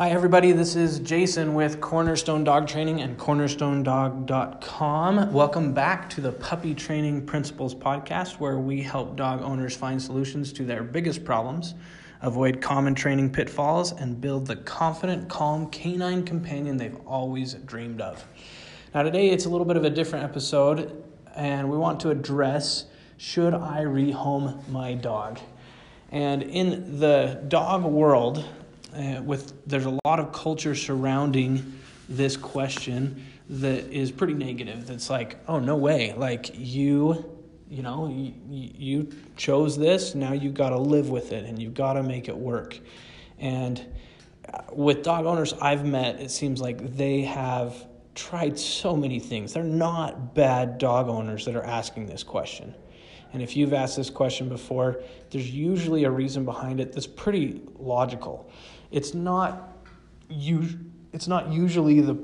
Hi, everybody. This is Jason with Cornerstone Dog Training and cornerstonedog.com. Welcome back to the Puppy Training Principles podcast, where we help dog owners find solutions to their biggest problems, avoid common training pitfalls, and build the confident, calm canine companion they've always dreamed of. Now, today it's a little bit of a different episode, and we want to address should I rehome my dog? And in the dog world, uh, with there's a lot of culture surrounding this question that is pretty negative. That's like, oh no way, like you, you know, you, you chose this. Now you got to live with it, and you got to make it work. And uh, with dog owners I've met, it seems like they have tried so many things. They're not bad dog owners that are asking this question. And if you've asked this question before, there's usually a reason behind it that's pretty logical it's not you it's not usually the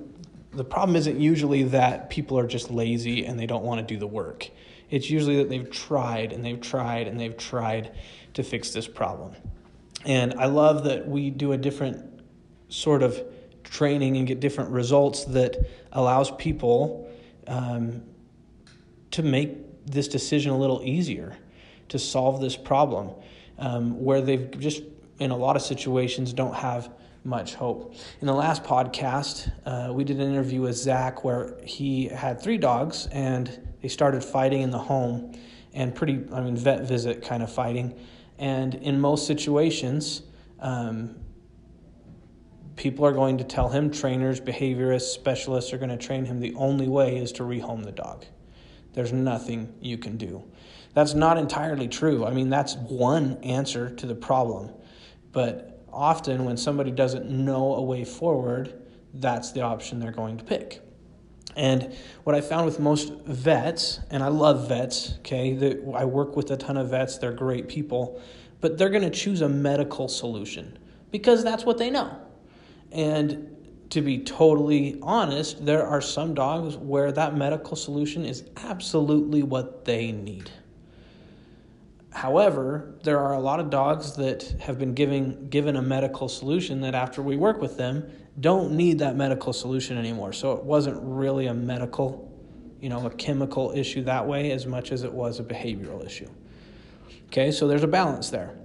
the problem isn't usually that people are just lazy and they don't want to do the work. It's usually that they've tried and they've tried and they've tried to fix this problem. And I love that we do a different sort of training and get different results that allows people um, to make this decision a little easier to solve this problem um, where they've just in a lot of situations don't have much hope. In the last podcast, uh, we did an interview with Zach where he had three dogs and they started fighting in the home and pretty, I mean, vet visit kind of fighting. And in most situations, um, people are going to tell him, trainers, behaviorists, specialists are going to train him the only way is to rehome the dog. There's nothing you can do. That's not entirely true. I mean, that's one answer to the problem. But often, when somebody doesn't know a way forward, that's the option they're going to pick. And what I found with most vets, and I love vets, okay, the, I work with a ton of vets, they're great people, but they're going to choose a medical solution because that's what they know. And to be totally honest, there are some dogs where that medical solution is absolutely what they need. However, there are a lot of dogs that have been giving, given a medical solution that after we work with them don't need that medical solution anymore. So it wasn't really a medical, you know, a chemical issue that way as much as it was a behavioral issue. Okay, so there's a balance there.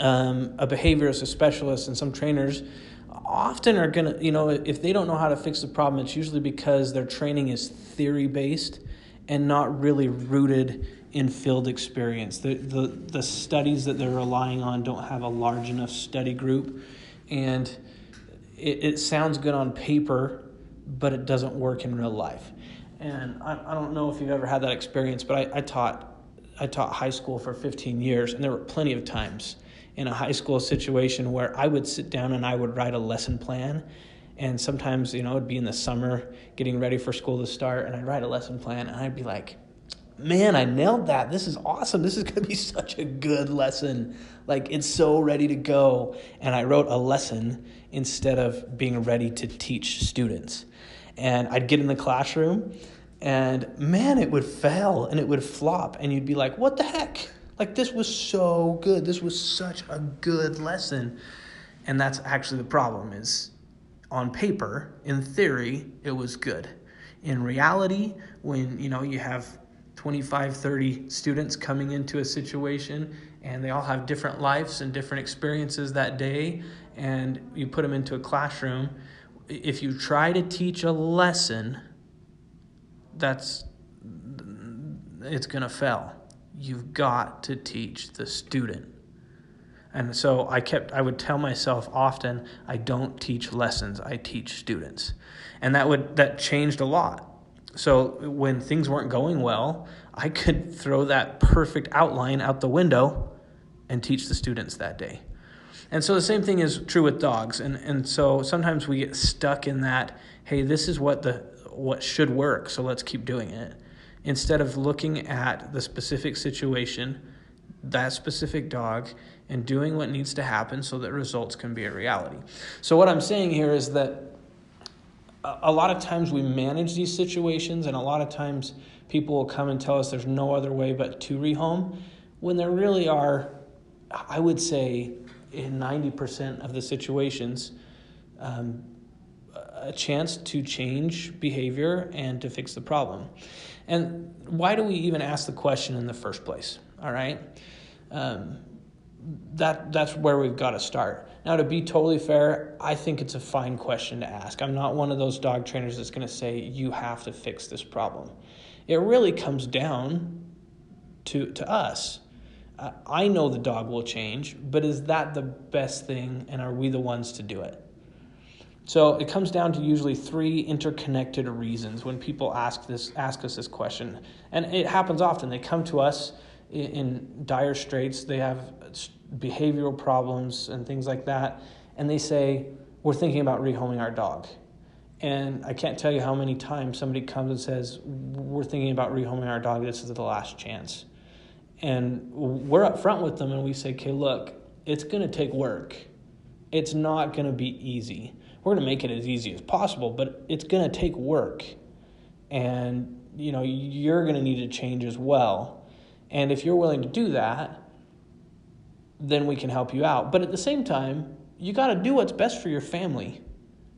Um, a behaviorist, a specialist, and some trainers often are going to, you know, if they don't know how to fix the problem, it's usually because their training is theory based and not really rooted in field experience. The, the, the studies that they're relying on don't have a large enough study group, and it, it sounds good on paper, but it doesn't work in real life. And I, I don't know if you've ever had that experience, but I, I taught I taught high school for 15 years, and there were plenty of times in a high school situation where I would sit down and I would write a lesson plan. And sometimes, you know, it'd be in the summer getting ready for school to start, and I'd write a lesson plan, and I'd be like, man, I nailed that. This is awesome. This is going to be such a good lesson. Like, it's so ready to go. And I wrote a lesson instead of being ready to teach students. And I'd get in the classroom, and man, it would fail and it would flop. And you'd be like, what the heck? Like, this was so good. This was such a good lesson. And that's actually the problem is on paper, in theory, it was good. In reality, when you know you have 25, 30 students coming into a situation and they all have different lives and different experiences that day, and you put them into a classroom. If you try to teach a lesson, that's it's going to fail. You've got to teach the student. And so I kept I would tell myself often I don't teach lessons, I teach students. And that would that changed a lot so when things weren't going well, I could throw that perfect outline out the window and teach the students that day. And so the same thing is true with dogs. And, and so sometimes we get stuck in that, hey, this is what the what should work, so let's keep doing it. Instead of looking at the specific situation, that specific dog, and doing what needs to happen so that results can be a reality. So what I'm saying here is that a lot of times we manage these situations, and a lot of times people will come and tell us there's no other way but to rehome, when there really are, I would say, in 90% of the situations, um, a chance to change behavior and to fix the problem. And why do we even ask the question in the first place? All right. Um, that that's where we've got to start. Now, to be totally fair, I think it's a fine question to ask. I'm not one of those dog trainers that's going to say you have to fix this problem. It really comes down to to us. Uh, I know the dog will change, but is that the best thing, and are we the ones to do it? So it comes down to usually three interconnected reasons when people ask this ask us this question, and it happens often. They come to us in, in dire straits. They have behavioral problems and things like that, and they say, "We're thinking about rehoming our dog." And I can't tell you how many times somebody comes and says, "We're thinking about rehoming our dog. This is the last chance." And we're up front with them, and we say, "Okay, look, it's going to take work. It's not going to be easy." we're going to make it as easy as possible, but it's going to take work. And, you know, you're going to need to change as well. And if you're willing to do that, then we can help you out. But at the same time, you got to do what's best for your family,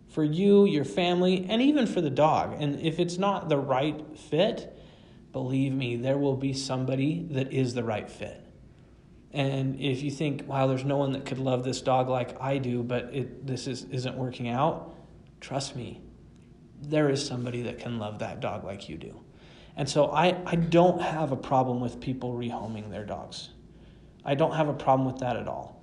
for you, your family, and even for the dog. And if it's not the right fit, believe me, there will be somebody that is the right fit. And if you think, wow, there's no one that could love this dog like I do, but it, this is, isn't working out, trust me, there is somebody that can love that dog like you do. And so I, I don't have a problem with people rehoming their dogs. I don't have a problem with that at all.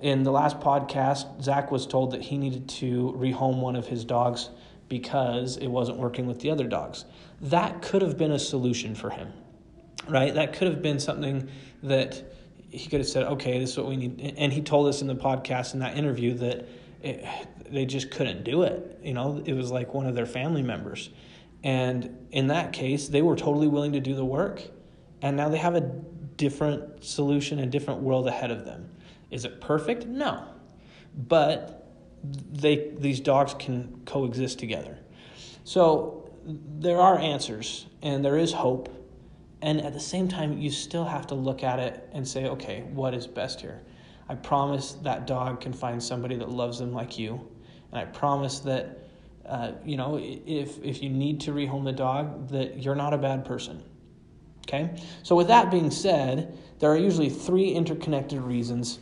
In the last podcast, Zach was told that he needed to rehome one of his dogs because it wasn't working with the other dogs. That could have been a solution for him, right? That could have been something that he could have said, okay, this is what we need. And he told us in the podcast in that interview that it, they just couldn't do it. You know, it was like one of their family members. And in that case, they were totally willing to do the work. And now they have a different solution, a different world ahead of them. Is it perfect? No. But they these dogs can coexist together. So there are answers and there is hope and at the same time, you still have to look at it and say, okay, what is best here? I promise that dog can find somebody that loves them like you. And I promise that, uh, you know, if, if you need to rehome the dog, that you're not a bad person. Okay? So, with that being said, there are usually three interconnected reasons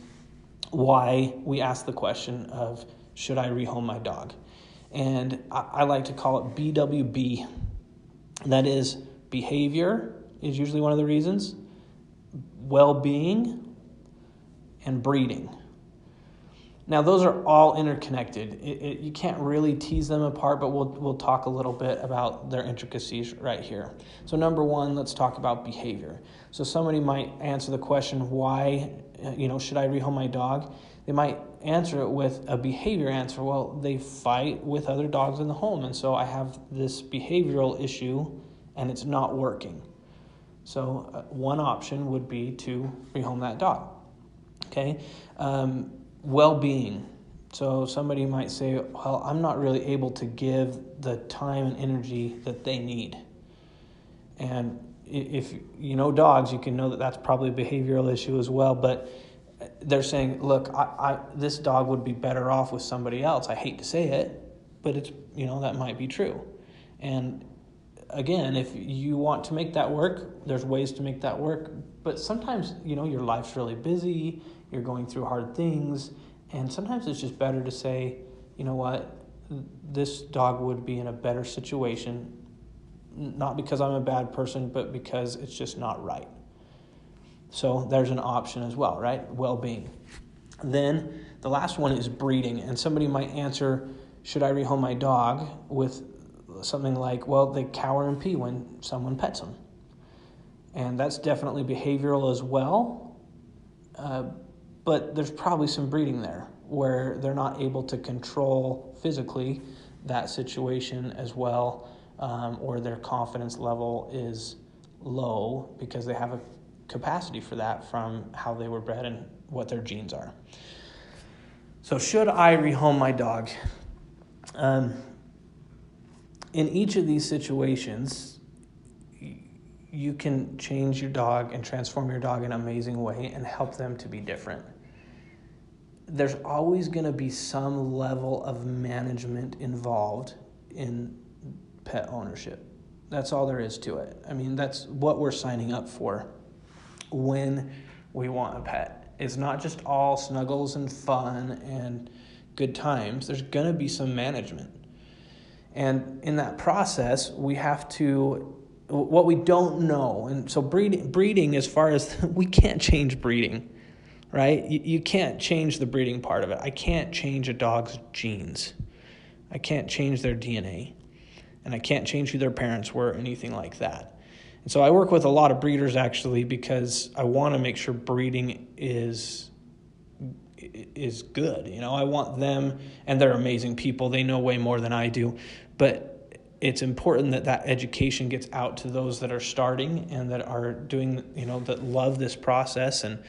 why we ask the question of should I rehome my dog? And I, I like to call it BWB. That is behavior, is usually one of the reasons. Well being and breeding. Now, those are all interconnected. It, it, you can't really tease them apart, but we'll, we'll talk a little bit about their intricacies right here. So, number one, let's talk about behavior. So, somebody might answer the question, why, you know, should I rehome my dog? They might answer it with a behavior answer. Well, they fight with other dogs in the home, and so I have this behavioral issue and it's not working. So, uh, one option would be to rehome that dog. Okay? Um, well being. So, somebody might say, Well, I'm not really able to give the time and energy that they need. And if you know dogs, you can know that that's probably a behavioral issue as well. But they're saying, Look, I, I, this dog would be better off with somebody else. I hate to say it, but it's, you know, that might be true. And again, if you want to make that work, there's ways to make that work. But sometimes, you know, your life's really busy, you're going through hard things, and sometimes it's just better to say, you know what, this dog would be in a better situation, not because I'm a bad person, but because it's just not right. So there's an option as well, right? Well being. Then the last one is breeding, and somebody might answer, Should I rehome my dog? with something like, well, they cower and pee when someone pets them. And that's definitely behavioral as well. Uh, but there's probably some breeding there where they're not able to control physically that situation as well, um, or their confidence level is low because they have a capacity for that from how they were bred and what their genes are. So, should I rehome my dog? Um, in each of these situations, you can change your dog and transform your dog in an amazing way and help them to be different. there's always going to be some level of management involved in pet ownership. That's all there is to it. I mean, that's what we're signing up for when we want a pet. It's not just all snuggles and fun and good times. There's going to be some management. And in that process, we have to what we don't know. And so breeding breeding as far as we can't change breeding right? You, you can't change the breeding part of it. I can't change a dog's genes. I can't change their DNA. And I can't change who their parents were, anything like that. And so I work with a lot of breeders actually because I want to make sure breeding is is good. You know, I want them and they're amazing people. They know way more than I do. But it's important that that education gets out to those that are starting and that are doing, you know, that love this process and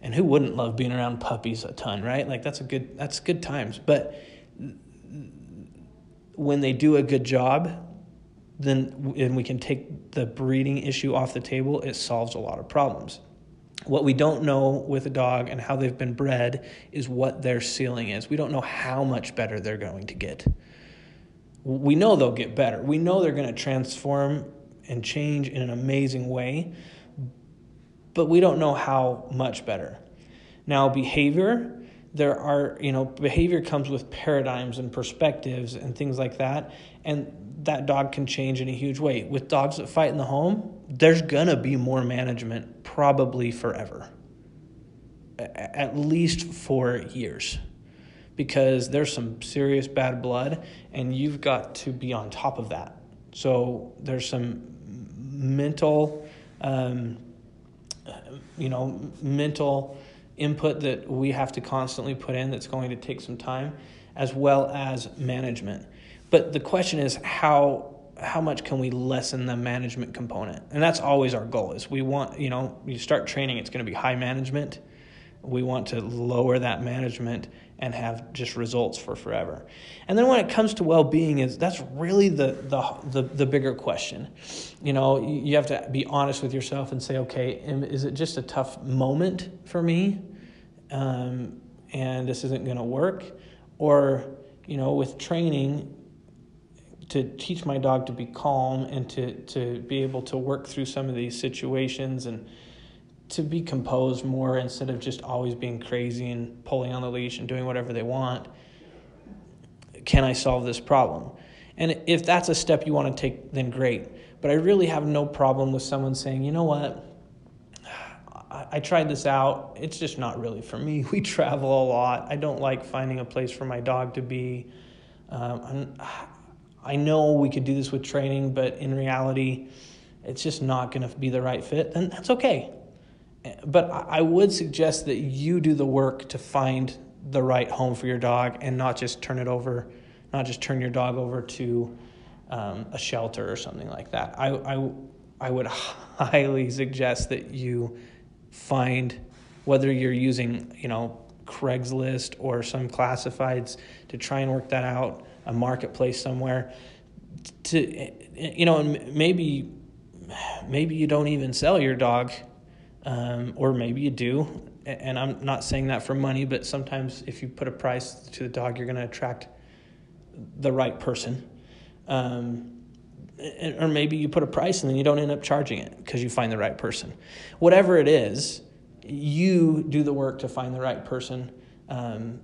and who wouldn't love being around puppies a ton, right? Like that's a good that's good times. But when they do a good job, then and we can take the breeding issue off the table, it solves a lot of problems. What we don't know with a dog and how they've been bred is what their ceiling is. We don't know how much better they're going to get. We know they'll get better. We know they're going to transform and change in an amazing way, but we don't know how much better. Now, behavior, there are, you know, behavior comes with paradigms and perspectives and things like that. And that dog can change in a huge way. With dogs that fight in the home, there's gonna be more management probably forever, at least for years, because there's some serious bad blood and you've got to be on top of that. So there's some mental, um, you know, mental input that we have to constantly put in that's going to take some time, as well as management. But the question is how how much can we lessen the management component? And that's always our goal is we want, you know, you start training, it's going to be high management. We want to lower that management and have just results for forever. And then when it comes to well-being is that's really the the the, the bigger question. You know, you have to be honest with yourself and say, okay, is it just a tough moment for me, um, and this isn't going to work, or you know, with training. To teach my dog to be calm and to, to be able to work through some of these situations and to be composed more instead of just always being crazy and pulling on the leash and doing whatever they want. Can I solve this problem? And if that's a step you want to take, then great. But I really have no problem with someone saying, you know what? I tried this out. It's just not really for me. We travel a lot. I don't like finding a place for my dog to be. Um, i know we could do this with training, but in reality, it's just not going to be the right fit. Then that's okay but I would suggest that you do the work to find the right home for your dog and not just turn it over, not just turn your dog over to um, a shelter or something like that. I, I, I would highly suggest that you find whether you're using, you know, Craigslist or some classifieds to try and work that out, a marketplace somewhere. To you know, maybe maybe you don't even sell your dog um, or maybe you do. And I'm not saying that for money, but sometimes if you put a price to the dog, you're going to attract the right person. Um, or maybe you put a price and then you don't end up charging it because you find the right person. Whatever it is, you do the work to find the right person. Um,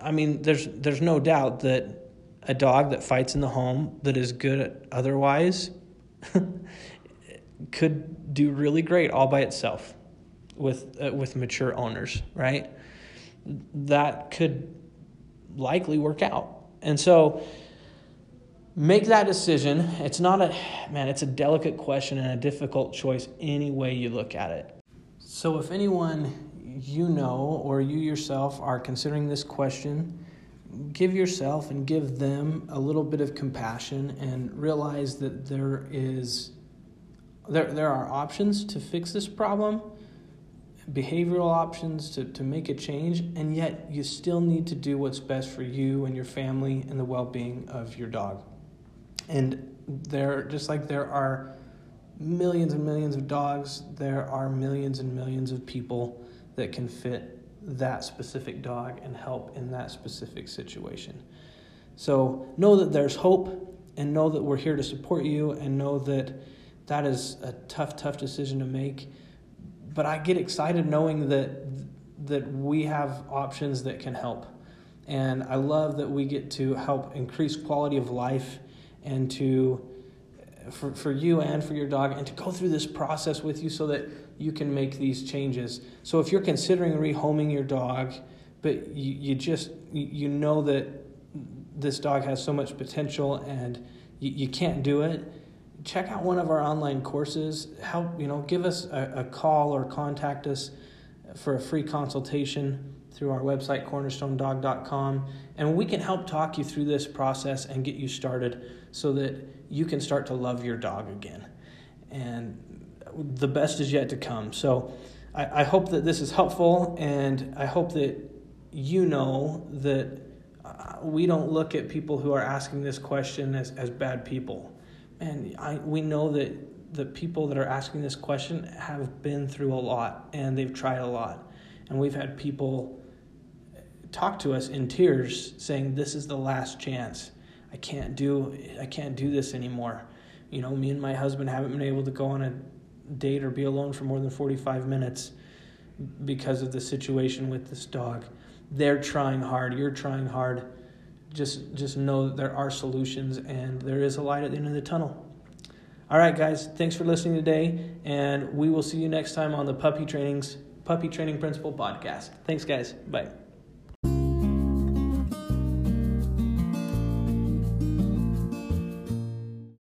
I mean, there's there's no doubt that a dog that fights in the home that is good otherwise could do really great all by itself with uh, with mature owners, right? That could likely work out. And so make that decision. It's not a man, it's a delicate question and a difficult choice any way you look at it. So if anyone you know or you yourself are considering this question, give yourself and give them a little bit of compassion and realize that there is there, there are options to fix this problem, behavioral options to, to make a change, and yet you still need to do what's best for you and your family and the well being of your dog. And there, just like there are millions and millions of dogs, there are millions and millions of people that can fit that specific dog and help in that specific situation. So know that there's hope and know that we're here to support you and know that that is a tough, tough decision to make. But I get excited knowing that that we have options that can help. And I love that we get to help increase quality of life and to for, for you and for your dog and to go through this process with you so that you can make these changes. So if you're considering rehoming your dog, but you, you just you know that this dog has so much potential and you, you can't do it, check out one of our online courses. Help, you know, give us a, a call or contact us for a free consultation through our website, cornerstonedog.com, and we can help talk you through this process and get you started so that you can start to love your dog again. And the best is yet to come. So I, I hope that this is helpful, and I hope that you know that uh, we don't look at people who are asking this question as, as bad people. And I, we know that the people that are asking this question have been through a lot and they've tried a lot. And we've had people talk to us in tears saying this is the last chance. I can't do i can't do this anymore. You know me and my husband haven't been able to go on a date or be alone for more than 45 minutes because of the situation with this dog. They're trying hard. You're trying hard. Just just know that there are solutions and there is a light at the end of the tunnel. All right guys. Thanks for listening today and we will see you next time on the puppy trainings puppy training principle podcast. Thanks guys. Bye